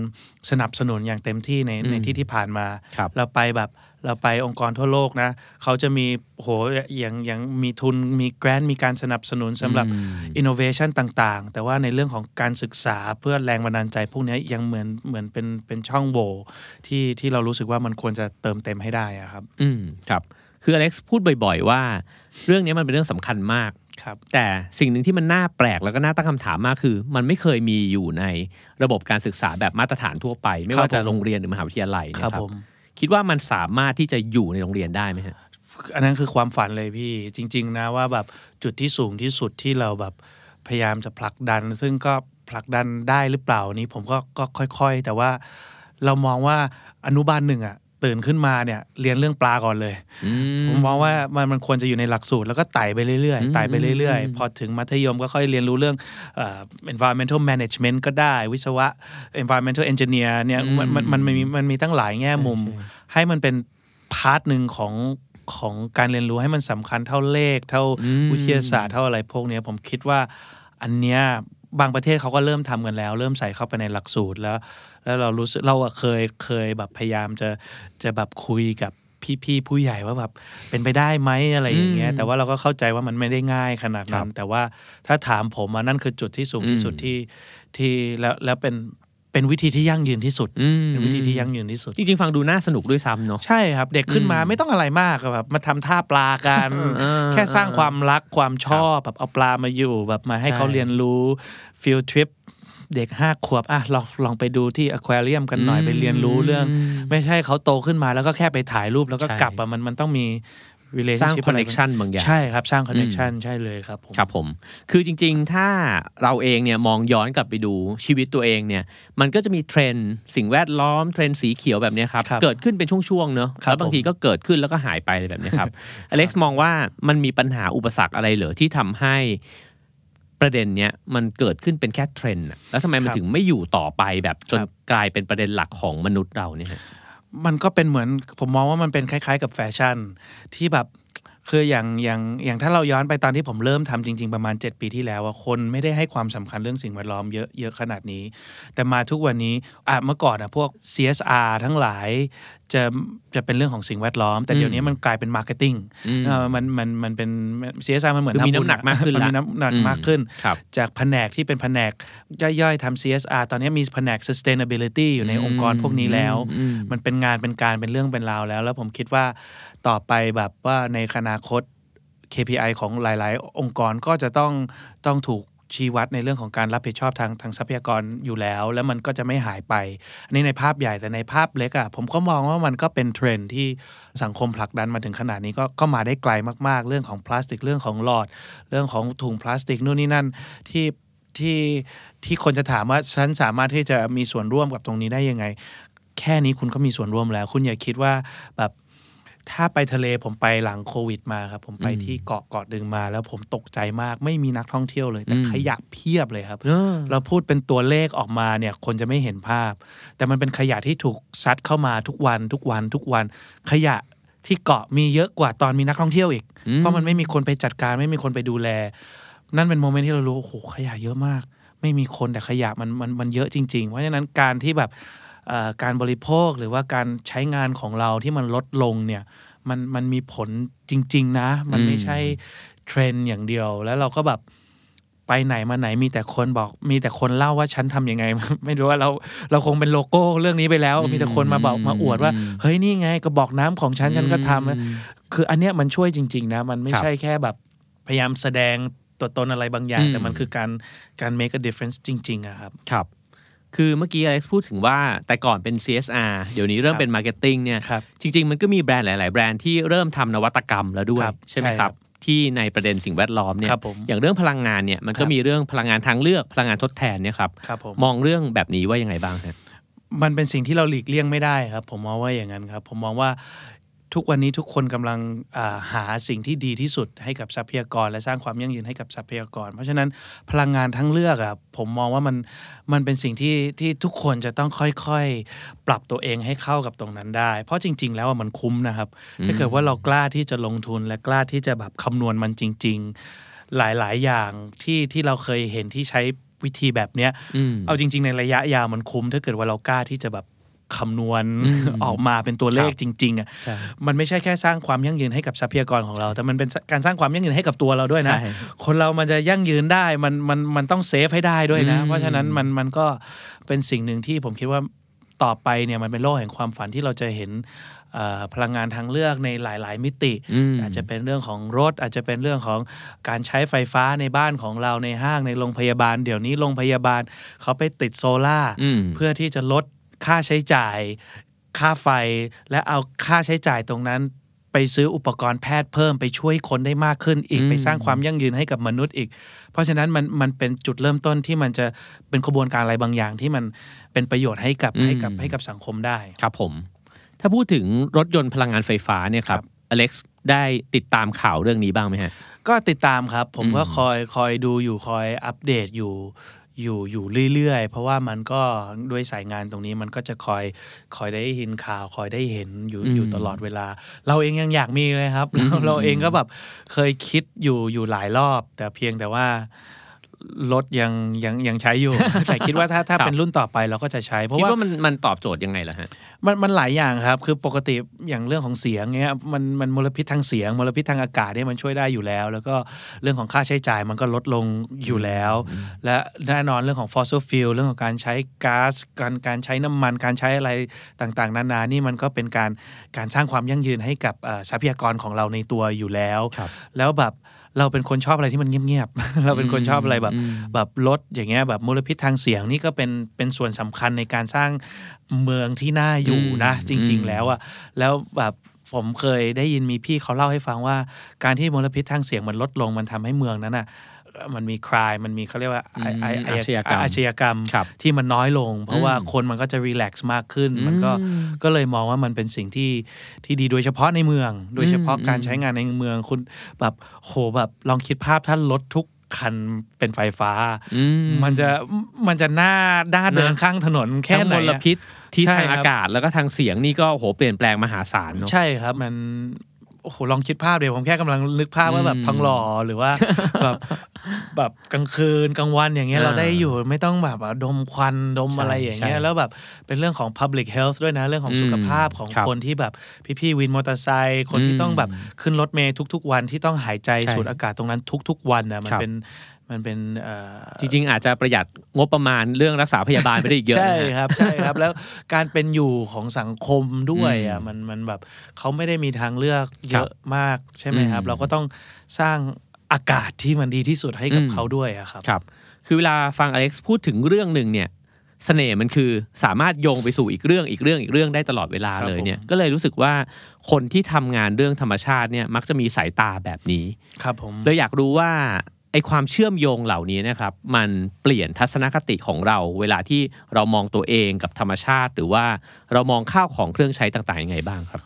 สนับสนุนอย่างเต็มที่ในในที่ที่ผ่านมาครับเราไปแบบ เราไปองค์กรทั่วโลกนะเขาจะมีโหอย่างอย่างมีทุนมีแกรนมีการสนับสนุนสำหรับอืมอินโนเวชันต่างๆ แต่ว่าในเรื่องของการศึกษาเพื่อแรงบันดาลใจ พวกนี้ยังเหมือนเหมือนเป็นเป็นช่องโหว่ที่ที่เรารู้สึกว่ามันควรจะเติมเต็มให้ได้อะครับ อืมครับคืออเล็กซ์พูดบ่อย ๆ ว่า เรื่องนี้มันเป็นเรื่องสำคัญมากครับแต่สิ่งหนึ่งที่มันน่าแปลกแล้วก็น่าตั้งคำถามมากคือ มันไม่เคยมีอยู่ในระบบการศึกษาแบบมาตรฐานทั่วไป ไม่ว่าครับจะผมโรงเรียนหรือมหาวิทยาลัยคนะรับครับผม คิดว่ามันสามารถที่จะอยู่ในโรงเรียนได้ไหมฮะอันนั้นคือความฝันเลยพี่จริง ๆ นะว่าแบบจุดที่สูงที่สุดที่เราแบบพยายามจะผลักดัน ซึ่งก็ผลักดันได้หรือเปล่านี้ผมก็ก็ค่อย ๆ แต่ว่าเรามองว่าอนุบาลหนึ่งอะ ตื่นขึ้นมาเนี่ยเรียนเรื่องปลาก่อนเลยผมมองว่ามันมันควรจะอยู่ในหลักสูตรแล้วก็ไต่ไปเรื่อยอืมๆไต่ไปเรื่อยอืมๆพอถึงมัธยมก็ค่อยเรียนรู้เรื่องเอ่อ environmental management ก็ได้ วิศวะ environmental engineer เนี่ยมันมันมันมันมีมันมีตั้งหลายแง่มุมใช่ให้มันเป็นพาร์ทหนึ่งของของการเรียนรู้ให้มันสำคัญเท่าเลข เท่าอืมวิทยาศาสตร์เท่าอะไรพวกเนี้ยผมคิดว่าอันเนี้ย บางประเทศเขาก็เริ่มทำกันแล้ว เริ่มใส่เข้าไปในหลักสูตรแล้ว แล้วเรารู้สึกเราอะเคยเคยแบบพยายามจะจะแบบคุยกับพี่ๆผู้ใหญ่ว่าแบบเป็นไปได้ไหมอะไรอย่างเงี้ยอืมแต่ว่าเราก็เข้าใจว่ามันไม่ได้ง่ายขนาดครันั้นบแต่ว่าถ้าถามผมอะนั่นคือจุดที่สูงที่สุดอืมที่ที่แล้วแล้วเป็น เป็นวิธีที่ยั่งยืนที่สุดอืมเป็นวิธีที่ยั่งยืนที่สุด จริงๆฟังดูน่าสนุกด้วยซ้ำเนาะใช่ครับ เด็กขึ้นมาอืมไม่ต้องอะไรมากอะแบบมาทำท่าปลากันเออแค่สร้างความรักความชอบแบบเอาปลามาอยู่แบบมาให้ใช่เขาเรียนรู้ฟิลทริปเด็กห้าขวบอะลองลองไปดูที่อควาเรียมกันหน่อยไปเรียนรู้เรื่อง ไม่ใช่เขาโตขึ้นมาแล้วก็แค่ไปถ่ายรูปแล้วก็ใช่กลับอะมันมันต้องมี relationship สร้างอะไร connection บางอย่างใช่ครับ สร้าง connection ใช่เลยครับผมครับผม คือจริง ๆ ถ้าเราเองเนี่ยมองย้อนกลับไปดูชีวิตตัวเองเนี่ยมันก็จะมีเทรนด์สิ่งแวดล้อมเทรนด์สีเขียวแบบเนี้ยครับครับเกิดขึ้นเป็นช่วงๆเนอะครับแล้วบางทีก็เกิดขึ้นแล้วก็หายไปอะไรแบบเนี้ยครับอเล็กซ์มองว่ามันมีปัญหาอุปสรรคอะไรเหรอที่ทำให้ประเด็นเนี้ยมันเกิดขึ้นเป็นแค่เทรนด์อะแล้วทำไมมันครับถึงไม่อยู่ต่อไปแบบจนครับกลายเป็นประเด็นหลักของมนุษย์เราเนี่ยฮะ มันก็เป็นเหมือนผมมองว่ามันเป็นคล้าย ๆ กับแฟชั่นที่แบบ คืออย่างอย่างอย่างถ้าเราย้อนไปตอนที่ผมเริ่มทำจริง ๆ ประมาณ 7 ปีที่แล้วอะคนไม่ได้ให้ความสำคัญเรื่องสิ่งแวดล้อมเยอะเยอะขนาดนี้ แต่มาทุกวันนี้อะเมื่อก่อนอะพวก CSR ทั้งหลายจะจะเป็นเรื่องของสิ่งแวดล้อม แต่เดี๋ยวนี้มันกลายเป็น marketing อืมเออมันมันมันเป็น CSR มันเหมือนคือมีทำบุญน้ำหนักมากขึ้นมันละมีน้ำหนักอืมมากขึ้นครับจากแผนกที่เป็นแผนกย่อยๆทำ CSR ตอนนี้มีแผนก sustainability อยู่ในองค์กรพวกนี้แล้วอืมมันเป็นงานเป็นการเป็นเรื่องเป็นราวแล้ว แล้วผมคิดว่า ต่อไปแบบว่าในอนาคต KPI ของหลาย ๆ องค์กรก็จะต้องต้องถูกชี้วัดในเรื่องของการรับผิดชอบทางทางทรัพยากรอยู่แล้ว แล้วมันก็จะไม่หายไป อันนี้ในภาพใหญ่แต่ในภาพเล็กอะ่ะผมก็มองว่ามันก็เป็นเทรนที่สังคมผลักดันมาถึงขนาดนี้ก็ก็มาได้ไกลมาก ๆ เรื่องของพลาสติกเรื่องของหลอด เรื่องของถุงพลาสติกนู่นนี่นั่นที่ที่ที่คนจะถามว่าฉันสามารถที่จะมีส่วนร่วมกับตรงนี้ได้ยังไง แค่นี้คุณก็มีส่วนร่วมแล้ว คุณอย่าคิดว่าแบบ ถ้าไปทะเลผมไปหลังโควิดมาครับ ผมไปอืมที่เกาะเกาะดึงมา แล้วผมตกใจมากไม่มีนักท่องเที่ยวเลย แต่อืมขยะเพียบเลยครับเออเราพูดเป็นตัวเลขออกมาเนี่ยคนจะไม่เห็นภาพ แต่มันเป็นขยะที่ถูกซัดเข้ามาทุกวันทุกวันทุกวัน ขยะที่เกาะมีเยอะกว่าตอนมีนักท่องเที่ยวอีกอืมเพราะมันไม่มีคนไปจัดการไม่มีคนไปดูแล นั่นเป็นโมเมนต์ที่เรารู้โอ้โหขยะเยอะมาก ไม่มีคนแต่ขยะมันมันมันเยอะจริง ๆ เพราะฉะนั้นการที่แบบเอ่อ การบริโภคหรือว่าการใช้งานของเราที่มันลดลงเนี่ยมันมันมีผลจริง ๆ นะ มันไม่ใช่เทรนด์อย่างเดียว แล้วเราก็แบบไปไหนมาไหนมีแต่คนบอก มีแต่คนเล่าว่าฉันทำยังไง ไม่รู้ว่าเราเราคงเป็นโลโก้เรื่องนี้ไปแล้ว มีแต่คนมาบอกมาอวดว่าอืมเฮ้ยนี่ไงกระบอกน้ำของฉันฉันก็ทำอืมคืออันเนี้ยมันช่วยจริง ๆ นะ มันไม่ครับใช่แค่แบบพยายามแสดงตัวตนอะไรบางอย่างอืมแต่มันคือการการ make a difference จริง ๆอะครับครับ คือเมื่อกี้อเล็กซ์พูดถึงว่าแต่ก่อนเป็น CSR เดี๋ยวนี้เริ่มครับเป็น Marketing เนี่ยครับจริง ๆ มันก็มีแบรนด์หลาย ๆ แบรนด์ที่เริ่มทำนวัตกรรมแล้วด้วยครับใช่ไหมใช่คครัรับบที่ในประเด็นสิ่งแวดล้อมเนี่ยครับผมอย่างเรื่องพลังงานเนี่ยมันก็ครับมีเรื่องพลังงานทางเลือกพลังงานทดแทนเนี่ยครับครับผมมองเรื่องแบบนี้ว่ายังไงบ้างครับมันเป็นสิ่งที่เราหลีกเลี่ยงไม่ได้ครับ ผมมองว่าอย่างนั้นครับ ผมมองว่า ทุกวันนี้ทุกคนกำลังอ่าหาสิ่งที่ดีที่สุดให้กับทรัพยากร และสร้างความยั่งยืนให้กับทรัพยากร เพราะฉะนั้นพลังงานทั้งเลือกอะผมมองว่ามันมันเป็นสิ่งที่ที่ทุกคนจะต้องค่อยๆ ปรับตัวเองให้เข้ากับตรงนั้นได้ เพราะจริง ๆ แล้วอะมันคุ้มนะครับถ้าเกิดว่าเรากล้าที่จะลงทุนและกล้าที่จะแบบคำนวณมันจริง ๆ หลายๆ อย่างที่ที่เราเคยเห็นที่ใช้วิธีแบบเนี้ยอืมเอาจริง ๆ ในระยะยาวมันคุ้ม ถ้าเกิดว่าเรากล้าที่จะแบบ คำนวณอืมออกมาเป็นตัวเลขครับจริง ๆอะใช่มันไม่ใช่แค่สร้างความยั่งยืนให้กับทรัพยากรของเรา แต่มันเป็นการสร้างความยั่งยืนให้กับตัวเราด้วยนะใช่คนเรามันจะยั่งยืนได้มันมันมันต้องเซฟให้ได้ด้วยนะอืมเพราะฉะนั้นมันมันก็เป็นสิ่งหนึ่งที่ผมคิดว่าต่อไปเนี่ยมันเป็นโลกแห่งความฝันที่เราจะเห็นเอ่อพลังงานทางเลือกในหลาย ๆ มิติอืมอาจจะเป็นเรื่องของรถ อาจจะเป็นเรื่องของการใช้ไฟฟ้าในบ้านของเราในห้างในโรงพยาบาล เดี๋ยวนี้โรงพยาบาลเขาไปติดโซล่าร์อืมเพื่อที่จะลด ค่าใช้จ่าย ค่าไฟ และเอาค่าใช้จ่ายตรงนั้น ไปซื้ออุปกรณ์แพทย์เพิ่มไปช่วยคนได้มากขึ้นอีกอืมไปสร้างความยั่งยืนให้กับมนุษย์อีก เพราะฉะนั้นมันมันเป็นจุดเริ่มต้นที่มันจะเป็นกระบวนการอะไรบางอย่างที่มันเป็นประโยชน์ให้กับให้กับให้กับสังคมได้ครับผม ถ้าพูดถึงรถยนต์พลังงานไฟฟ้าเนี่ยครับครับอเล็กซ์ได้ติดตามข่าวเรื่องนี้บ้างไหมฮะก็ติดตามครับ ผมก็อืมคอยคอยดูอยู่คอยอัปเดตอยู่ อยู่อยู่เรื่อยๆ เพราะว่ามันก็ด้วยสายงานตรงนี้มันก็จะคอยคอยได้ยินข่าวคอยได้เห็นอยู่อืมอยู่ตลอดเวลา เราเองยังอยากมีเลยครับเราเราเองก็แบบเคยคิดอยู่อยู่หลายรอบ แต่เพียงแต่ว่า รถยังยังยังใช้อยู่ แต่คิดว่าถ้าถ้าครับเป็นรุ่นต่อไปเราก็จะใช้ เพราะคิดว่าว่ามันมันตอบโจทย์ยังไงล่ะฮะมันมันหลายอย่างครับ คือปกติอย่างเรื่องของเสียงเนี้ยมันมันมลพิษทางเสียงมลพิษทางอากาศเนี่ยมันช่วยได้อยู่แล้ว แล้วก็เรื่องของค่าใช้จ่ายมันก็ลดลงอยู่แล้ว และแน่นอนเรื่องของ fossil fuel เรื่องของการใช้ก๊าซการการใช้น้ำมันการใช้อะไรต่างๆ นานานี่มันก็เป็นการการสร้างความยั่งยืนให้กับเอ่อทรัพยากรของเราในตัวอยู่แล้วครับแล้วแบบ เราเป็นคนชอบอะไรที่มันเงียบๆ เราเป็นคนชอบอะไรแบบอืมแบบรถอย่างเงี้ยแบบมลพิษทางเสียงนี่ก็เป็นเป็นส่วนสำคัญในการสร้างเมืองที่น่าอยู่นะอืมจริงอืมๆแล้วอะแล้วแบบผมเคยได้ยินมีพี่เขาเล่าให้ฟังว่า การที่มลพิษทางเสียงมันลดลงมันทำให้เมืองนั้นอะเอ่อ มันมีคลายมันมีเขาเรียกว่าไอไอไออาชญากรรมอาชญากรรมครับที่มันน้อยลง เพราะว่าอืมคนมันก็จะรีแลกซ์มากขึ้น มันก็อืมก็เลยมองว่ามันเป็นสิ่งที่ที่ดีโดยเฉพาะในเมือง โดยเฉพาะอืมการใช้งานในเมืองคุณแบบโหแบบลองคิดภาพถ้ารถทุกคันเป็นไฟฟ้าอืมันจะมันจะหน้าด้าเดินนะข้างถนนแค่ทั้งไหนมลอะพิษที่ใช่ทางครับอากาศแล้วก็ทางเสียงนี่ก็โหเปลี่ยนแปลงมหาศาลเนาะใช่ครับมัน โอ้โหลองคิดภาพเดี๋ยวผมแค่กำลังนึกภาพว่าแบบอืมทองหล่อหรือว่าแบบแบบกลางคืนกลางวันอย่างเงี้ยอ่าเราได้อยู่ไม่ต้องแบบว่าดมควันดมใช่อะไรอย่างเงี้ยใช่แล้วแบบเป็นเรื่องของ public health ด้วยนะเรื่องของอืมสุขภาพของครับคนที่แบบพี่ๆวินมอเตอร์ไซค์คนที่อืมต้องแบบขึ้นรถเมล์ทุก ๆ วันที่ต้องหายใจใช่สูดอากาศตรงนั้นทุก ๆ วันนะมันครับเป็น มันเป็นเอ่อจริง ๆ อาจจะประหยัดงบประมาณเรื่องรักษาพยาบาลไปได้อีกเยอะใช่นะฮะครับใช่ครับ แล้วการเป็นอยู่ของสังคมด้วยอะอืมมันมันแบบเขาไม่ได้มีทางเลือกเยอะมากใช่ไหมครับอืมเราก็ต้องสร้างอากาศที่มันดีที่สุดให้กับอืมเขาด้วยอะครับครับ คือเวลาฟังอเล็กซ์พูดถึงเรื่องหนึ่งเนี่ยเสน่ห์มันคือสามารถโยงไปสู่อีกเรื่องอีกเรื่องอีกเรื่องได้ตลอดเวลาครับเลยเนี่ยผมก็เลยรู้สึกว่าคนที่ทำงานเรื่องธรรมชาติเนี่ยมักจะมีสายตาแบบนี้ครับผมเลยอยากรู้ว่า ไอความเชื่อมโยงเหล่านี้นะครับมันเปลี่ยนทัศนคติของเรา เวลาที่เรามองตัวเองกับธรรมชาติ หรือว่าเรามองข้าวของเครื่องใช้ต่างๆยังไงบ้างครับ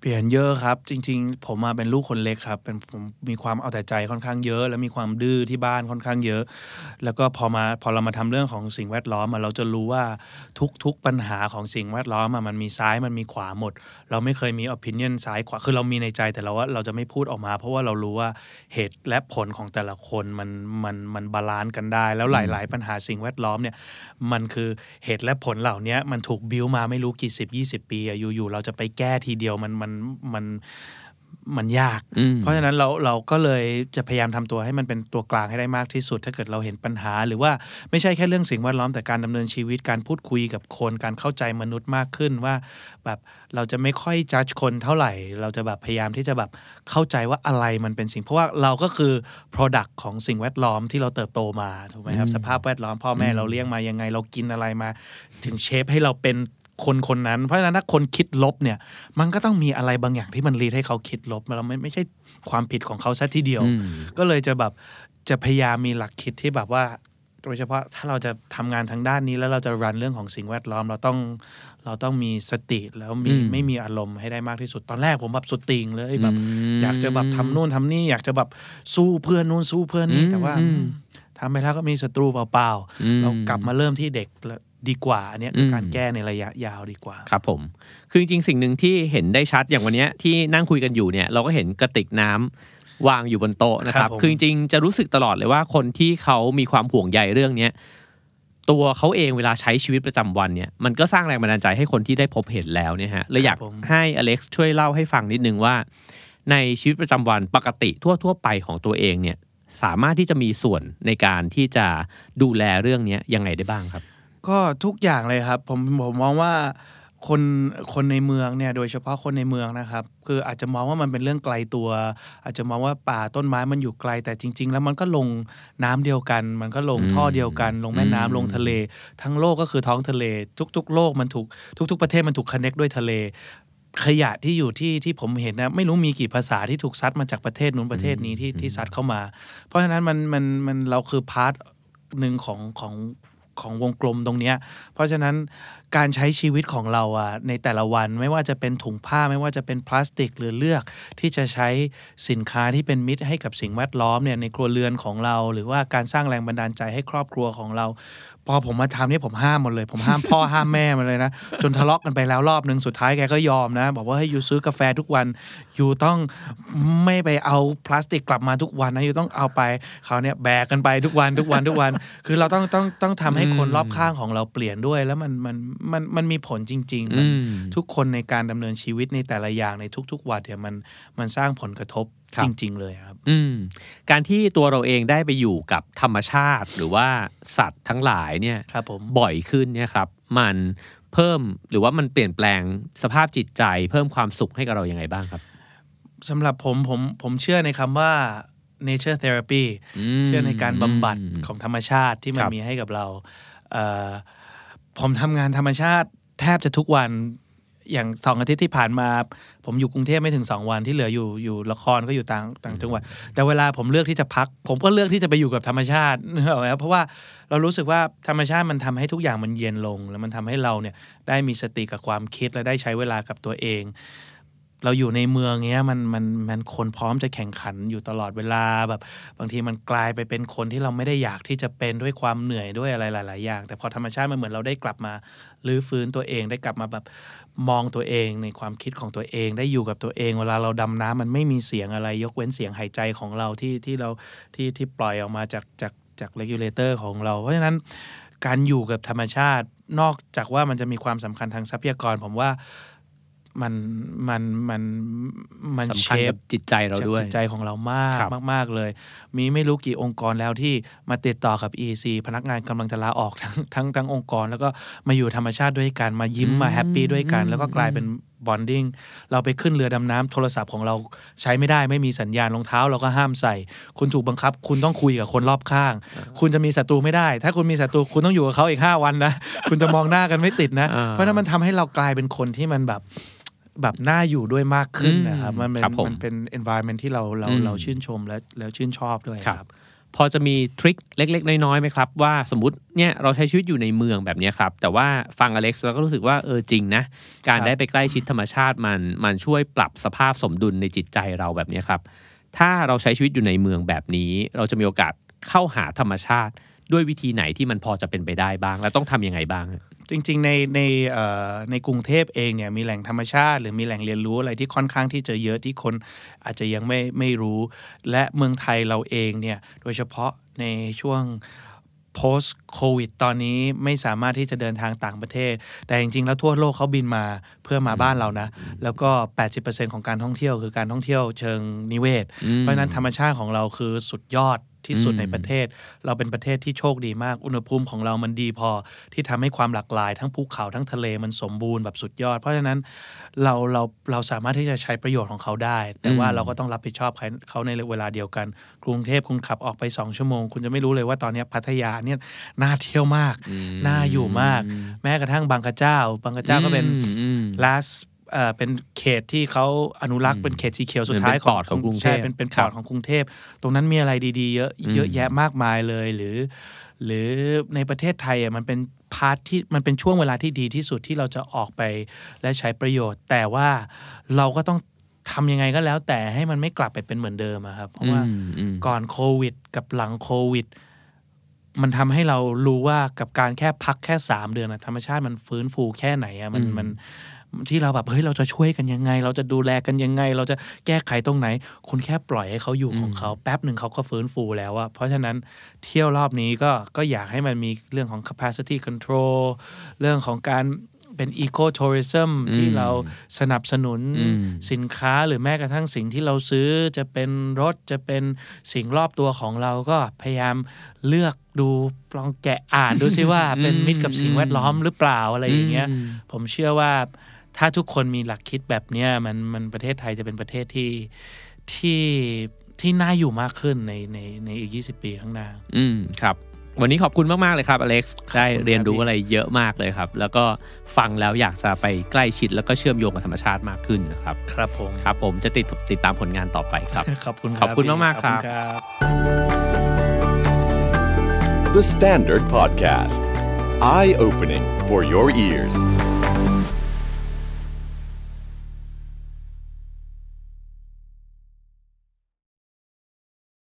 เปลี่ยนเยอะครับ จริง ๆ ผมมาเป็นลูกคนเล็กครับ เป็นผมมีความเอาแต่ใจค่อนข้างเยอะ และมีความดื้อที่บ้านค่อนข้างเยอะ แล้วก็พอมาพอเรามาทำเรื่องของสิ่งแวดล้อมอะเราจะรู้ว่าทุก ๆปัญหาของสิ่งแวดล้อมมันมีซ้ายมันมีขวาหมด เราไม่เคยมี opinion ซ้ายขวาคือเรามีในใจแต่เราว่าเราจะไม่พูดออกมา เพราะว่าเรารู้ว่าเหตุและผลของแต่ละคนมันมันมัน balance กันได้ แล้วหลาย ๆ ปัญหาสิ่งแวดล้อมเนี่ยมันคือเหตุและผลเหล่านี้มันถูกบิวมาไม่รู้กี่สิบยี่สิบปีอยู่ๆเราจะไปแก้ทีเดียวมันมันมันมันยากอืมเพราะฉะนั้นเราเราก็เลยจะพยายามทำตัวให้มันเป็นตัวกลางให้ได้มากที่สุด ถ้าเกิดเราเห็นปัญหา หรือว่าไม่ใช่แค่เรื่องสิ่งแวดล้อมแต่การดำเนินชีวิตการพูดคุยกับคนการเข้าใจมนุษย์มากขึ้นว่า แบบเราจะไม่ค่อยจัดคนเท่าไหร่ เราจะแบบพยายามที่จะแบบเข้าใจว่าอะไรมันเป็นสิ่ง เพราะว่าเราก็คือ product ของสิ่งแวดล้อมที่เราเติบโตมาถูกไหมครับอืมสภาพแวดล้อมพ่อแม่อืมเราเลี้ยงมายังไงเรากินอะไรมา ถึงเชฟให้เราเป็น คนคนนั้น เพราะฉะนั้นถ้าคนคิดลบเนี่ย มันก็ต้องมีอะไรบางอย่างที่มันรีดให้เขาคิดลบเราไม่ไม่ใช่ความผิดของเขาซะทีเดียวอืมก็เลยจะแบบจะพยายามมีหลักคิดที่แบบว่าโดยเฉพาะถ้าเราจะทำงานทางด้านนี้แล้วเราจะรันเรื่องของสิ่งแวดล้อม เราต้องเราต้องมีสติแล้วมีอืมไม่มีอารมณ์ให้ได้มากที่สุดตอนแรกผมแบบสุดติงเลยแบบอืมอยากจะแบบทำนู่นทำนี่ อยากจะแบบสู้เพื่อนนู่นสู้เพื่อนนี่อืมแต่ว่าอืมทำไปแล้วก็มีศัตรูเปล่าอืมๆเรากลับมาเริ่มที่เด็กดีกว่า อันเนี้ยคืออมการแก้ในระยะยาวดีกว่า ครับผม คือจริงๆสิ่งหนึ่งที่เห็นได้ชัดอย่างวันเนี้ยที่นั่งคุยกันอยู่เนี่ยเราก็เห็นกระติกน้ำวางอยู่บนโต๊ะนะครับครับผมคือจริงๆจะรู้สึกตลอดเลยว่าคนที่เขามีความห่วงใยเรื่องเนี้ยตัวเขาเองเวลาใช้ชีวิตประจำวันเนี่ยมันก็สร้างแรงบันดาลใจให้คนที่ได้พบเห็นแล้วเนี่ยฮะเลยอยากครับผมให้อเล็กซ์ช่วยเล่าให้ฟังนิดนึงว่า ในชีวิตประจำวันปกติทั่ว ๆ ไปของตัวเองเนี่ยสามารถที่จะมีส่วนในการที่จะดูแลเรื่องเนี้ยยังไงได้บ้างครับ ก็ทุกอย่างเลยครับผมผมมองว่าคนคนในเมืองเนี่ยโดยเฉพาะคนในเมืองนะครับ คืออาจจะมองว่ามันเป็นเรื่องไกลตัว อาจจะมองว่าป่าต้นไม้มันอยู่ไกลแต่จริง ๆ แล้วมันก็ลงน้ำเดียวกัน มันก็ลงอืมท่อเดียวกัน ลงแม่น้ำอืมลงทะเล ทั้งโลกก็คือท้องทะเล ทุก ๆ โลกมันถูกทุก ๆ ประเทศมันถูก connect ด้วยทะเลขยะที่อยู่ที่ที่ผมเห็นนะไม่รู้มีกี่ภาษาที่ถูกซัดมาจากประเทศนู้นประเทศนี้ที่ที่ซัดเข้ามา เพราะฉะนั้นมันมันมันเราคือ part หนึ่งของของ ของวงกลมตรงเนี้ยเพราะฉะนั้นการใช้ชีวิตของเราอะในแต่ละวันไม่ว่าจะเป็นถุงผ้าไม่ว่าจะเป็นพลาสติก หรือเลือกที่จะใช้สินค้าที่เป็นมิตรให้กับสิ่งแวดล้อมเนี่ยในครัวเรือนของเรา หรือว่าการสร้างแรงบันดาลใจให้ครอบครัวของเรา พอผมมาทำเนี่ยผมห้ามหมดเลย ผมห้ามพ่อห้ามแม่มาเลยนะ จนทะเลาะกันไปแล้วรอบนึงสุดท้ายแกก็ยอมนะ บอกว่าให้ยูซื้อกาแฟทุกวันยูต้องไม่ไปเอาพลาสติกกลับมาทุกวันนะยูต้องเอาไปเขาเนี่ยแบกกันไปทุกวันทุกวันทุกวัน คือเราต้องต้องต้องทำให้คนอืมรอบข้างของเราเปลี่ยนด้วย แล้วมันมันมันมันมีผลจริงๆอืมันมทุกคนในการดำเนินชีวิตในแต่ละอย่างในทุก ๆ วันเนี่ยมันมันสร้างผลกระทบค รับจริง ๆ เลยครับ อืมการที่ตัวเราเองได้ไปอยู่กับธรรมชาติหรือว่าสัตว์ทั้งหลายเนี่ยครับผมบ่อยขึ้นเนี่ยครับ มันเพิ่มหรือว่ามันเปลี่ยนแปลงสภาพจิตใจ เพิ่มความสุขให้กับเรายังไงบ้างครับสำหรับผมผมผมเชื่อในคำว่า nature therapy มเชื่อในการบำบัดมของธรรมชาติที่มันครับมีให้กับเราเอ่อผมทำงานธรรมชาติแทบจะทุกวัน อย่างสองอาทิตย์ที่ผ่านมา ผมอยู่กรุงเทพไม่ถึง 2 วันที่เหลืออยู่อยู่ละครก็อยู่ต่างต่างจังหวัด แต่เวลาผมเลือกที่จะพัก ผมก็เลือกที่จะไปอยู่กับธรรมชาตินึกออกไหมครับเพราะว่าเรารู้สึกว่าธรรมชาติมันทำให้ทุกอย่างมันเย็นลง แล้วมันทำให้เราเนี่ยได้มีสติกับความคิดและได้ใช้เวลากับตัวเอง เราอยู่ในเมืองเงี้ยมันมันมันคนพร้อมจะแข่งขันอยู่ตลอดเวลาแบบ บางทีมันกลายไปเป็นคนที่เราไม่ได้อยากที่จะเป็นด้วยความเหนื่อยด้วยอะไรหลาย ๆ อย่าง แต่พอธรรมชาติมันเหมือนเราได้กลับมารื้อฟื้นตัวเองได้กลับมาแบบ มองตัวเองในความคิดของตัวเองได้อยู่กับตัวเอง เวลาเราดำน้ำมันไม่มีเสียงอะไร ยกเว้นเสียงหายใจของเราที่ที่เราที่ที่ปล่อยออกมาจากจากจาก regulator ของเรา เพราะฉะนั้นการอยู่กับธรรมชาตินอกจากว่ามันจะมีความสำคัญทางทรัพยากร ผมว่า มันมันมันมันสำเชคัญฟกับจิตใจเราด้วยจิตใจของเรามากครับมาก ๆ เลย มีไม่รู้กี่องค์กรแล้วที่มาติดต่อกับ EEC พนักงานกำลังจะลาออกทั้งทั้งทั้งองค์กร แล้วก็มาอยู่ธรรมชาติด้วยกัน มายิ้มมา happy ด้วยกัน แล้วก็กลายเป็น bonding เราไปขึ้นเรือดำน้ำโทรศัพท์ของเราใช้ไม่ได้ไม่มีสัญญาณรองเท้าเราก็ห้ามใส่ คุณถูกบังคับ คุณต้องคุยกับคนรอบข้าง คุณจะมีศัตรูไม่ได้ ถ้าคุณมีศัตรูคุณต้องอยู่กับเขาอีก 5 วันนะ คุณจะมองหน้ากันไม่ติดนะอ่าเพราะฉะนั้นมันทำให้เรากลายเป็นคนที่มันแบบ แบบน่าอยู่ด้วยมากขึ้นนะครับ มันเป็นครับผมมันเป็น environment ที่เราเราอืมเราชื่นชมและแล้วชื่นชอบด้วยคครัรับบพอจะมีทริคเล็ก ๆ น้อยๆไหมครับ ว่าสมมติเนี่ยเราใช้ชีวิตอยู่ในเมืองแบบเนี้ยครับ แต่ว่าฟังอเล็กซ์แล้วก็รู้สึกว่าเออจริงนะ การครับได้ไปใกล้ชิดธรรมชาติมันมันช่วยปรับสภาพสมดุลในจิตใจเราแบบเนี้ยครับ ถ้าเราใช้ชีวิตอยู่ในเมืองแบบนี้ เราจะมีโอกาสเข้าหาธรรมชาติด้วยวิธีไหนที่มันพอจะเป็นไปได้บ้าง แล้วต้องทำยังไงบ้าง จริง ๆ ในในเอ่อในกรุงเทพเองเนี่ยมีแหล่งธรรมชาติ หรือมีแหล่งเรียนรู้อะไรที่ค่อนข้างที่จะเยอะที่คนอาจจะยังไม่ไม่รู้ และเมืองไทยเราเองเนี่ยโดยเฉพาะในช่วง post covid ตอนนี้ไม่สามารถที่จะเดินทางต่างประเทศ แต่จริง ๆ แล้วทั่วโลกเขาบินมาเพื่อมาบ้านเรานะ แล้วก็ 80%ของการท่องเที่ยวคือการท่องเที่ยวเชิงนิเวศอืมเพราะฉะนั้นธรรมชาติของเราคือสุดยอด ที่สุดอืมในประเทศ เราเป็นประเทศที่โชคดีมาก อุณหภูมิของเรามันดีพอ ที่ทำให้ความหลากหลาย ทั้งภูเขาทั้งทะเลมันสมบูรณ์แบบสุดยอด เพราะฉะนั้นเราเราเราสามารถที่จะใช้ประโยชน์ของเขาได้ แต่ว่าอืมเราก็ต้องรับผิดชอบเขาในเวลาเดียวกัน กรุงเทพคุณขับออกไป2ชั่วโมง คุณจะไม่รู้เลยว่าตอนนี้พัทยาเนี่ยน่าเที่ยวมาก น่าอยู่มาก แม้กระทั่งบางกระเจ้า บางกระเจ้าก็เป็นอืมอืม last เอ่อเป็นเขตที่เขาอนุรักษ์เป็นเขตสีเขียวสุดเหมือนท้ายเป็นปอดของกรุงเทพใช่เป็นเป็นปอดครับของกรุงเทพ ตรงนั้นมีอะไรดีๆ เยอะอืมเยอะแยะมากมายเลยหรือ หรือในประเทศไทยอะมันเป็น part ที่มันเป็นช่วงเวลาที่ดีที่สุดที่เราจะออกไปและใช้ประโยชน์ แต่ว่าเราก็ต้องทำยังไงก็แล้ว แต่ให้มันไม่กลับไปเป็นเหมือนเดิมอะครับ เพราะว่าอืมอืมก่อนโควิด กับหลังโควิด มันทำให้เรารู้ว่ากับการแค่พักแค่สามเดือนอะธรรมชาติมันฟื้นฟูแค่ไหนอะมันอืมมัน ที่เราแบบเฮ้ยเราจะช่วยกันยังไง เราจะดูแลกันยังไง เราจะแก้ไขตรงไหน คุณแค่ปล่อยให้เขาอยู่ของเขาแป๊บหนึ่งเขาก็ฟื้นฟูแล้วอะเพราะฉะนั้นเที่ยวรอบนี้ก็ก็อยากให้มันมีเรื่องของ capacity control เรื่องของการเป็น eco tourism ที่เราสนับสนุนอืมสินค้าหรือแม้กระทั่งสิ่งที่เราซื้อจะเป็นรถจะเป็นสิ่งรอบตัวของเราก็พยายามเลือกดูลองแกะอ่านดูซิว่าเป็นมิตรกับสิ่งแวดล้อมหรือเปล่าอะไรอย่างเงี้ยอืมผมเชื่อว่า ถ้าทุกคนมีหลักคิดแบบเนี้ยมันมันประเทศไทยจะเป็นประเทศที่ที่ที่น่าอยู่มากขึ้นในในในอีก 20 ปีข้างหน้า อืมครับ วันนี้ขอบคุณมาก ๆ เลยครับอเล็กซ์ได้ขอบคุณครับเรียนรู้อะไรเยอะมากเลยครับ แล้วก็ฟังแล้วอยากจะไปใกล้ชิดแล้วก็เชื่อมโยงกับธรรมชาติมากขึ้นนะครับ ครับผมครับผมจะติดติดตามผลงานต่อไปครับ ขอบคุณขอบคุณมากๆขอบณครับ The Standard Podcast. Eye opening for your ears.